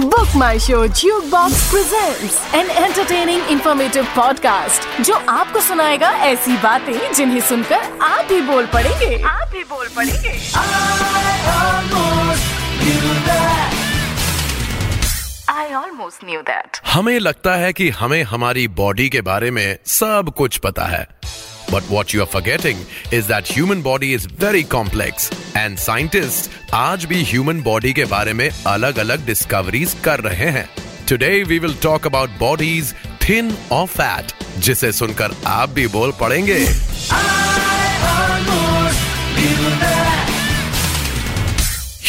Book My Show jukebox present an entertaining informative podcast जो आपको सुनाएगा ऐसी बातें जिन्हें सुनकर आप ही बोल पड़ेंगे। आप ही बोल पड़ेंगे। हमें लगता है कि हमें हमारी बॉडी के बारे में सब कुछ पता है। But what you are forgetting is that human body is very complex and scientist आज भी ह्यूमन बॉडी के बारे में अलग अलग डिस्कवरीज कर रहे हैं. Today we will talk about bodies thin और फैट जिसे सुनकर आप भी बोल पड़ेंगे।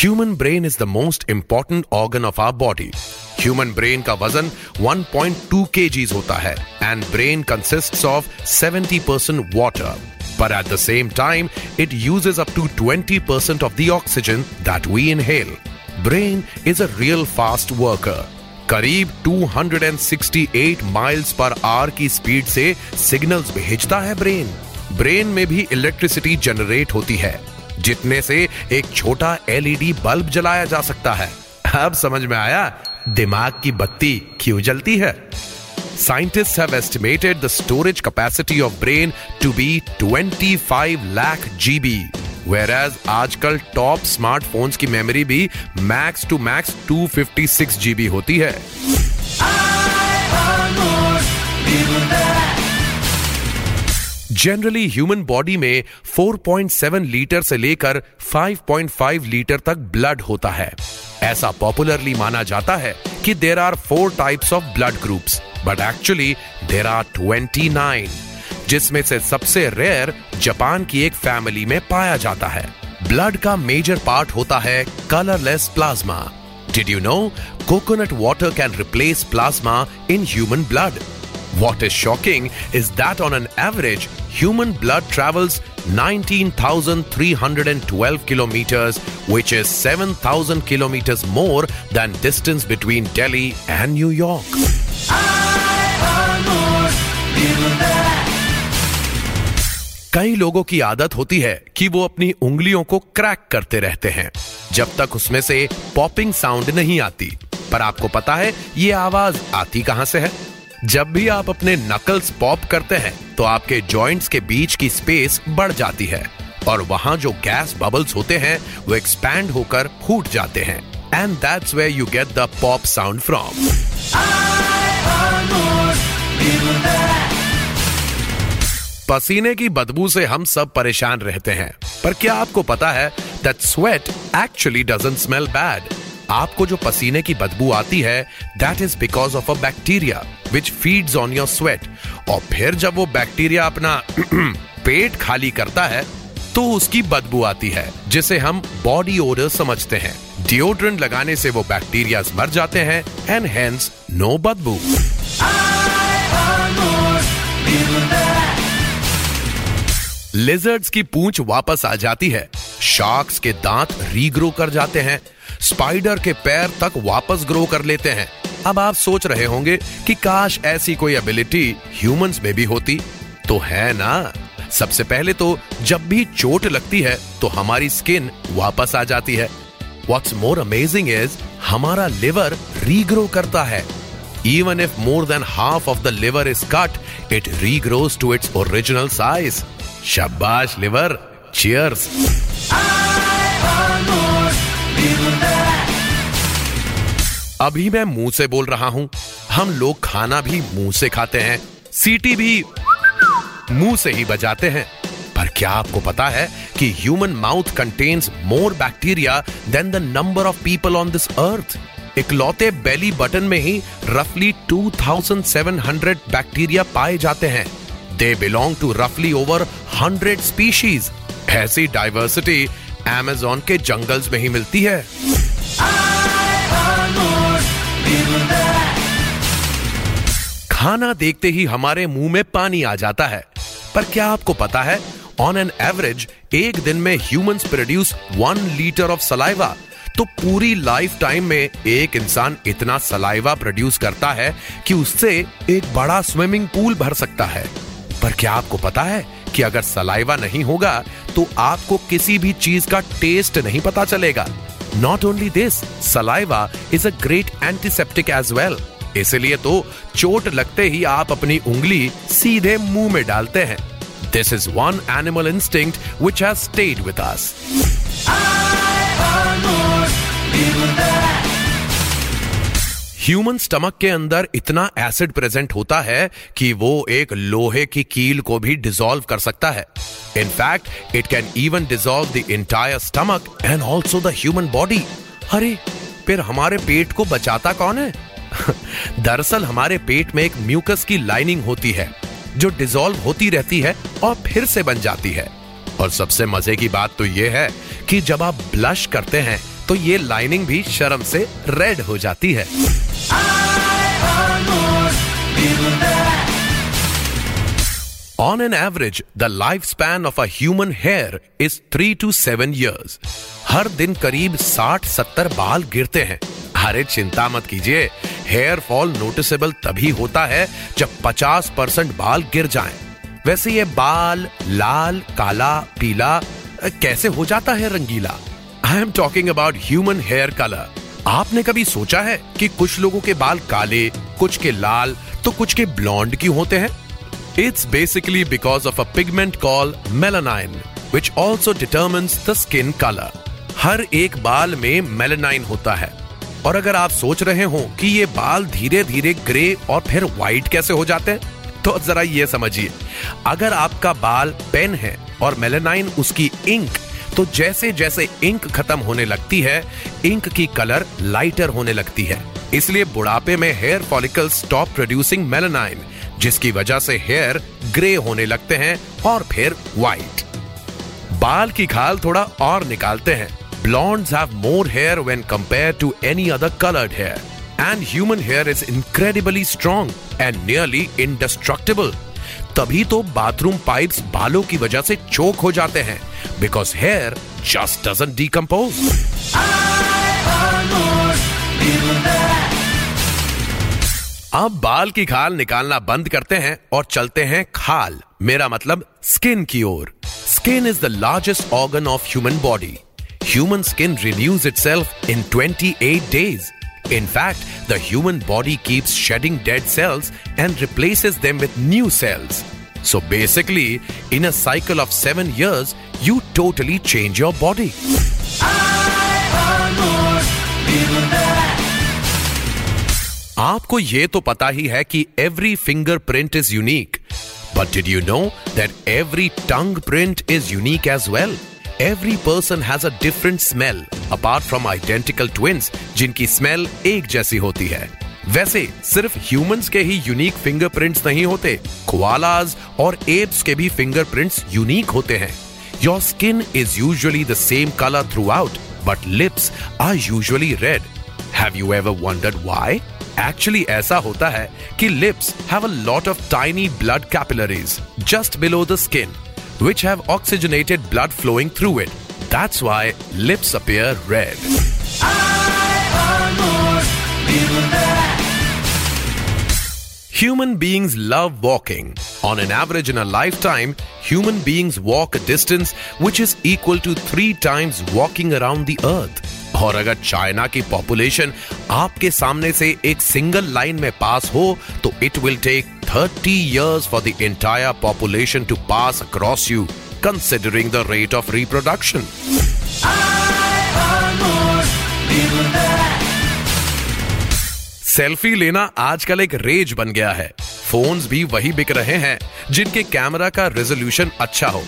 Human brain is the most important organ of our body. Human brain का वज़न 1.2 पॉइंट टू के जी होता है and brain consist of 70% percent water but at the same time it use up to 20% percent of the that we inhale brain is a real fast worker करीब 268 miles per are की speed से signals भेजता है brain brain में भी electricity generate होती है, जितने से एक छोटा एलईडी बल्ब जलाया जा सकता है। अब समझ में आया? दिमाग की बत्ती क्यों जलती है? Scientists have estimated the storage capacity of brain to be 25 lakh GB, whereas आजकल टॉप स्मार्टफोन्स की मेमोरी भी मैक्स टू मैक्स 256 GB होती है। जनरली ह्यूमन बॉडी में 4.7 लीटर से लेकर 5.5 लीटर तक ब्लड होता है। ऐसा पॉपुलरली माना जाता है कि there are four types of blood groups but actually there are 29 जिसमें से सबसे रेयर जापान की एक फैमिली में पाया जाता है। ब्लड का मेजर पार्ट होता है colourless plasma did you know coconut water can replace plasma in human blood What is shocking is that on an average, human blood travels 19,312 kilometers, which is 7,000 kilometers more than distance between Delhi and New York. कई लोगों की आदत होती है कि वो अपनी उंगलियों को क्रैक करते रहते हैं जब तक उसमें से पॉपिंग साउंड नहीं आती पर आपको पता है ये आवाज़ आती कहाँ से है जब भी आप अपने नकल्स पॉप करते हैं तो आपके जॉइंट्स के बीच की स्पेस बढ़ जाती है। और वहाँ जो गैस बबल्स होते हैं, वो एक्सपैंड होकर फूट जाते हैं। And that's way you get the pop sound from पसीने की बदबू से हम सब परेशान रहते हैं। पर क्या आपको पता है that sweat actually doesn't smell bad आपको जो पसीने की बदबू आती है that is because of a bacteria which feeds on your sweat और फिर जब वो बैक्टीरिया अपना पेट खाली करता है तो उसकी बदबू आती है, जिसे हम बॉडी ओडर समझते हैं। डिओड्रेंट लगाने से वो बैक्टीरिया मर जाते हैं एंड हेंस नो बदबू। लिजर्ड्स की पूंछ वापस आ जाती है। शार्क्स के दांत रीग्रो कर जाते हैं। स्पाइडर के पैर तक वापस ग्रो कर लेते हैं। अब आप सोच रहे होंगे कि काश ऐसी कोई एबिलिटी ह्यूमंस में भी होती। तो है ना? सबसे पहले तो जब भी चोट लगती है तो हमारी स्किन वापस आ जाती है। व्हाट्स मोर अमेजिंग इज़ हमारा लिवर रीग्रो करता है। Even if more than half of the liver is cut it regrows to its original size शाबाश लिवर चियर्स अभी मैं मुँह से बोल रहा हूँ। हम लोग खाना भी मुँह से खाते हैं। सीटी भी मुँह से ही बजाते हैं। पर क्या आपको पता है कि human mouth contains more bacteria than the number of people on this earth इकलौते बेली बटन में ही रफली 2700 बैक्टीरिया पाए जाते हैं। दे बिलोंग टू रफली ओवर 100 स्पीशीज ऐसी डाइवर्सिटी अमेजोन के जंगल्स में ही मिलती है। खाना देखते ही हमारे मुँह में पानी आ जाता है। पर क्या आपको पता है ऑन एन एवरेज एक दिन में humans produce one litre of saliva तो पूरी लाइफ टाइम में एक इंसान इतना सलाइवा प्रोड्यूस करता है कि उससे एक बड़ा स्विमिंग पूल भर सकता है। पर क्या आपको पता है कि अगर सलाइवा नहीं होगा तो आपको किसी भी चीज़ का टेस्ट नहीं पता चलेगा। Not only this saliva is a great antiseptic as well इसलिए तो चोट लगते ही आप अपनी उंगली सीधे मुँह में डालते हैं। This is one animal instinct which has stayed with us human stomach के अंदर इतना एसिड प्रेजेंट होता है कि वो एक लोहे की कील को भी डिसॉल्व कर सकता है। In fact it can even dissolve the entire stomach and also the human body अरे, फिर हमारे पेट को बचाता कौन है? दरअसल हमारे पेट में एक म्यूकस की लाइनिंग होती है, जो डिसॉल्व होती रहती है और फिर से बन जाती है। और सबसे मज़े की बात तो यह है कि जब आप ब्लश करते हैं तो ये लाइनिंग भी शर्म से रेड हो जाती है। On an average, the lifespan of a human hair is three to seven years. हर दिन करीब 60-70 बाल गिरते हैं अरे चिंता मत कीजिए हेयर फॉल नोटिसेबल तभी होता है जब 50 परसेंट बाल गिर जाएँ। वैसे ये बाल लाल काला पीला कैसे हो जाता है रंगीला I am talking about human hair colour आपने कभी सोचा है कि कुछ लोगों के बाल काले कुछ के लाल तो कुछ के ब्लॉन्ड क्यों होते हैं? It's basically because of a pigment call melanin which also determines the skin colour हर एक बाल में मेलानाइन होता है। और अगर आप सोच रहे हो कि ये बाल धीरे धीरे ग्रे और फिर व्हाइट कैसे हो जाते हैं तो जरा ये समझिए। अगर आपका बाल पेन है और मेलेनाइन उसकी इंक तो जैसे जैसे इंक खत्म होने लगती है इंक की कलर लाइटर होने लगती है। इसलिए बुढ़ापे में hair follicle stop producing melanin जिसकी वजह से हेयर ग्रे होने लगते हैं और फिर व्हाइट बाल की खाल थोड़ा और निकालते हैं Blondes have more hair when compared to any other colored hair. And human hair is incredibly strong and nearly indestructible. तभी तो बाथरूम पाइप्स बालों की वजह से चोक हो जाते हैं because hair just doesn't decompose अब बाल की खाल निकालना बंद करते हैं और चलते हैं खाल। मेरा मतलब स्किन की ओर। Skin is the largest organ of human body human skin renews itself in twenty eight days in fact the human body keeps shedding dead cells and replaces them with new cells so basically in a cycle of seven years you totally change your body आपको ये तो पता ही है कि every fingerprint is unique but did you know that every tongue print is unique as well every person has a different smell apart from identical twins जिनकी smell एक जैसी होती है. वैसे, सिर्फ़ ह्यूमंस के ही यूनिक फिंगरप्रिंट्स नहीं होते. कोआलाज और एप्स के भी फिंगरप्रिंट्स यूनिक होते हैं. Your skin is usually the same colour throughout but lips are usually red have you ever wondered why actually ऐसा होता है कि lips have a lot of tiny blood capillaries just below the skin which have oxygenated blood flowing through it. That's why lips appear red. Human beings love walking. On an average in a lifetime, human beings walk a distance which is equal to three times walking around the earth. और अगर China की population आपके सामने से एक single line में पास हो तो it will take 30 years for the entire population to pass across you, considering the rate of reproduction. Selfie लेना आजकल एक रेज बन गया है फोन्स भी वही बिक रहे हैं जिनके कैमरा का रेजोल्यूशन अच्छा हो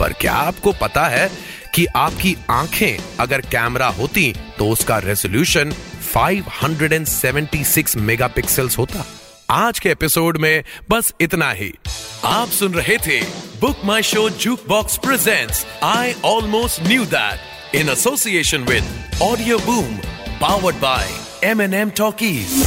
पर क्या आपको पता है कि आपकी आँखें अगर कैमरा होती तो उसका रेजोल्यूशन 576 मेगापिक्सल्स होता। आज के एपिसोड में बस इतना ही। आप सुन रहे थे Book My Show jukebox presents I almost knew that in association with audio boom powered by M N M talkies